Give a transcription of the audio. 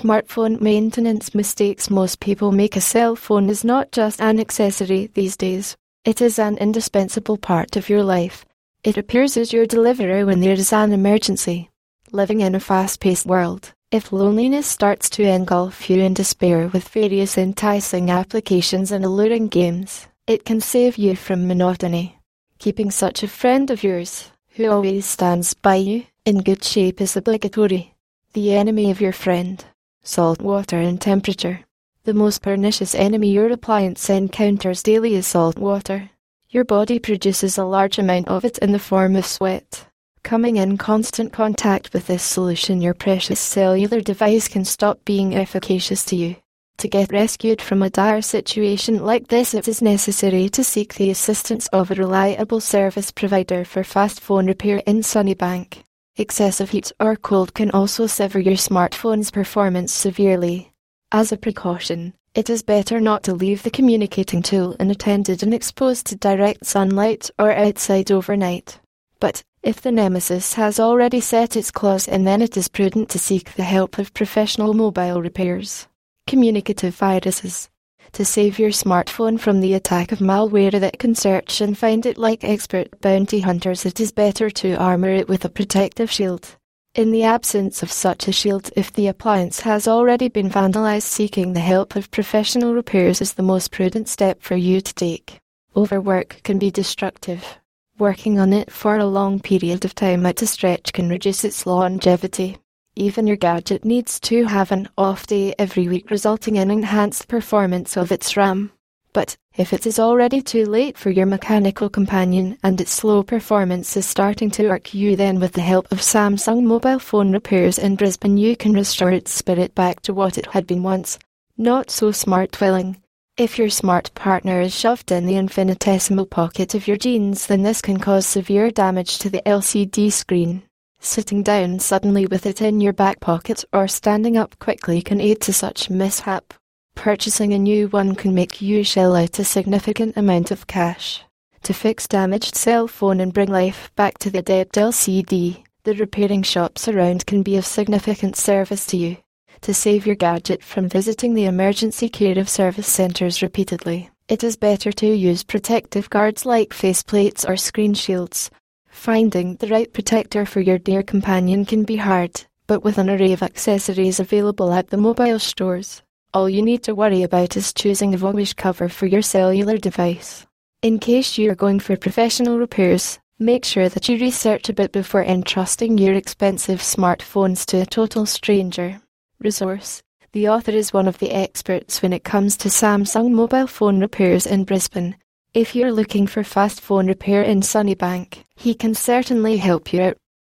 smartphone maintenance mistakes most people make a cell phone is not just an accessory these days, it is an indispensable part of your life. It appears as your deliverer when there is an emergency. Living in a fast paced world, if loneliness starts to engulf you in despair with various enticing applications and alluring games, it can save you from monotony. Keeping such a friend of yours, who always stands by you, in good shape is obligatory. The enemy of your friend, salt water and temperature. The most pernicious enemy your appliance encounters daily is salt water. Your body produces a large amount of it in the form of sweat. Coming in constant contact with this solution, your precious cellular device can stop being efficacious to you. To get rescued from a dire situation like this, it is necessary to seek the assistance of a reliable service provider for fast phone repair in Sunnybank. Excessive heat or cold can also sever your smartphone's performance severely. As a precaution, it is better not to leave the communicating tool unattended and exposed to direct sunlight or outside overnight. But, if the nemesis has already set its claws in, then it is prudent to seek the help of professional mobile repairs. Communicative viruses to save your smartphone from the attack of malware that can search and find it like expert bounty hunters, it is better to armor it with a protective shield. In the absence of such a shield, if the appliance has already been vandalized, seeking the help of professional repairs is the most prudent step for you to take. Overwork can be destructive. Working on it for a long period of time at a stretch can reduce its longevity. Even your gadget needs to have an off day every week, resulting in enhanced performance of its RAM. But, if it is already too late for your mechanical companion and its slow performance is starting to irk you, then with the help of Samsung mobile phone repairs in Brisbane, you can restore its spirit back to what it had been once. Not so smart dwelling. If your smart partner is shoved in the infinitesimal pocket of your jeans, then this can cause severe damage to the LCD screen. Sitting down suddenly with it in your back pocket or standing up quickly can aid to such mishap. Purchasing a new one can make you shell out a significant amount of cash. To fix damaged cell phone and bring life back to the dead LCD, the repairing shops around can be of significant service to you. To save your gadget from visiting the emergency care of service centres repeatedly, it is better to use protective guards like faceplates or screen shields, Finding the right protector for your dear companion can be hard, but with an array of accessories available at the mobile stores, all you need to worry about is choosing a varnish cover for your cellular device. In case you are going for professional repairs, make sure that you research a bit before entrusting your expensive smartphones to a total stranger. Resource The author is one of the experts when it comes to Samsung mobile phone repairs in Brisbane if you're looking for fast phone repair in Sunnybank, he can certainly help you out.